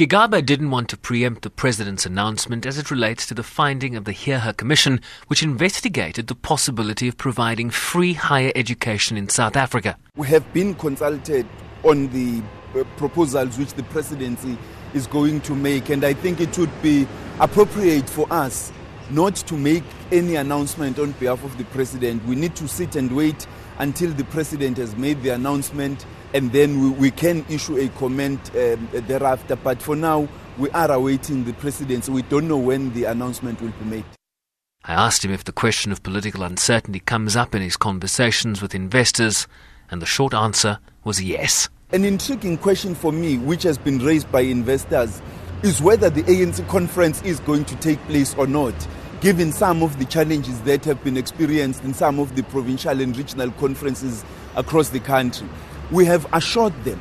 Gigaba didn't want to preempt the president's announcement as it relates to the finding of the Heher Commission, which investigated the possibility of providing free higher education in South Africa. We have been consulted on the uh, proposals which the presidency is going to make, and I think it would be appropriate for us not to make any announcement on behalf of the president. We need to sit and wait until the president has made the announcement and then we, we can issue a comment um, thereafter. But for now, we are awaiting the presidency. We don't know when the announcement will be made. I asked him if the question of political uncertainty comes up in his conversations with investors, and the short answer was yes. An intriguing question for me, which has been raised by investors, is whether the ANC conference is going to take place or not, given some of the challenges that have been experienced in some of the provincial and regional conferences across the country we have assured them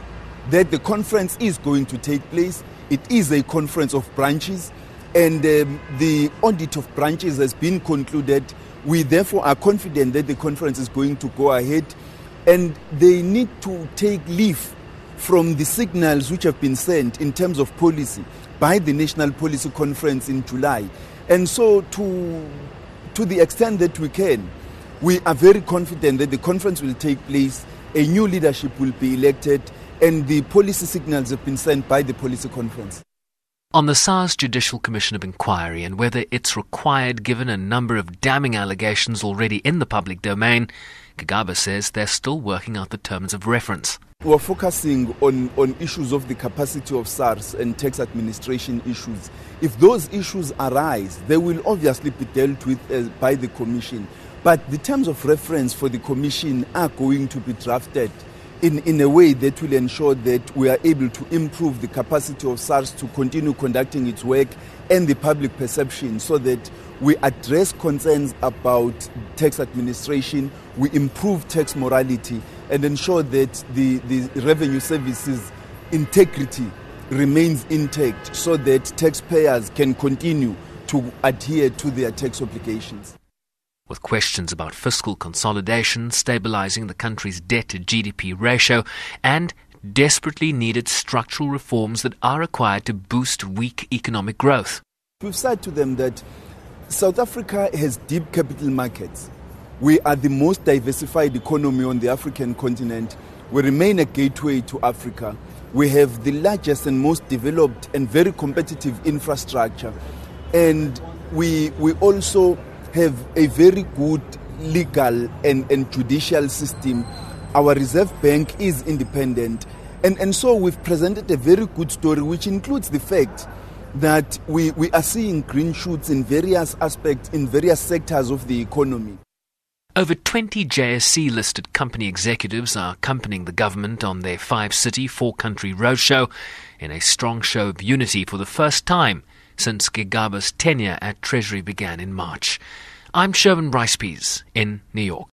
that the conference is going to take place. It is a conference of branches, and um, the audit of branches has been concluded. We therefore are confident that the conference is going to go ahead, and they need to take leave from the signals which have been sent in terms of policy by the National Policy Conference in July. And so, to, to the extent that we can, we are very confident that the conference will take place a new leadership will be elected, and the policy signals have been sent by the policy conference. On the SARS Judicial Commission of Inquiry and whether it's required given a number of damning allegations already in the public domain, Gigaba says they're still working out the terms of reference. We're focusing on, on issues of the capacity of SARS and tax administration issues. If those issues arise, they will obviously be dealt with uh, by the Commission. But the terms of reference for the Commission are going to be drafted in, in a way that will ensure that we are able to improve the capacity of SARS to continue conducting its work and the public perception so that we address concerns about tax administration, we improve tax morality, and ensure that the, the revenue services integrity remains intact so that taxpayers can continue to adhere to their tax obligations with questions about fiscal consolidation, stabilizing the country's debt to GDP ratio, and desperately needed structural reforms that are required to boost weak economic growth. We've said to them that South Africa has deep capital markets. We are the most diversified economy on the African continent. We remain a gateway to Africa. We have the largest and most developed and very competitive infrastructure. And we, we also have a very good legal and, and judicial system. Our Reserve Bank is independent. And, and so we've presented a very good story, which includes the fact that we, we are seeing green shoots in various aspects, in various sectors of the economy. Over 20 JSE listed company executives are accompanying the government on their five city, four country roadshow in a strong show of unity for the first time since Gigaba's tenure at Treasury began in March. I'm Sherman Bryce Pease in New York.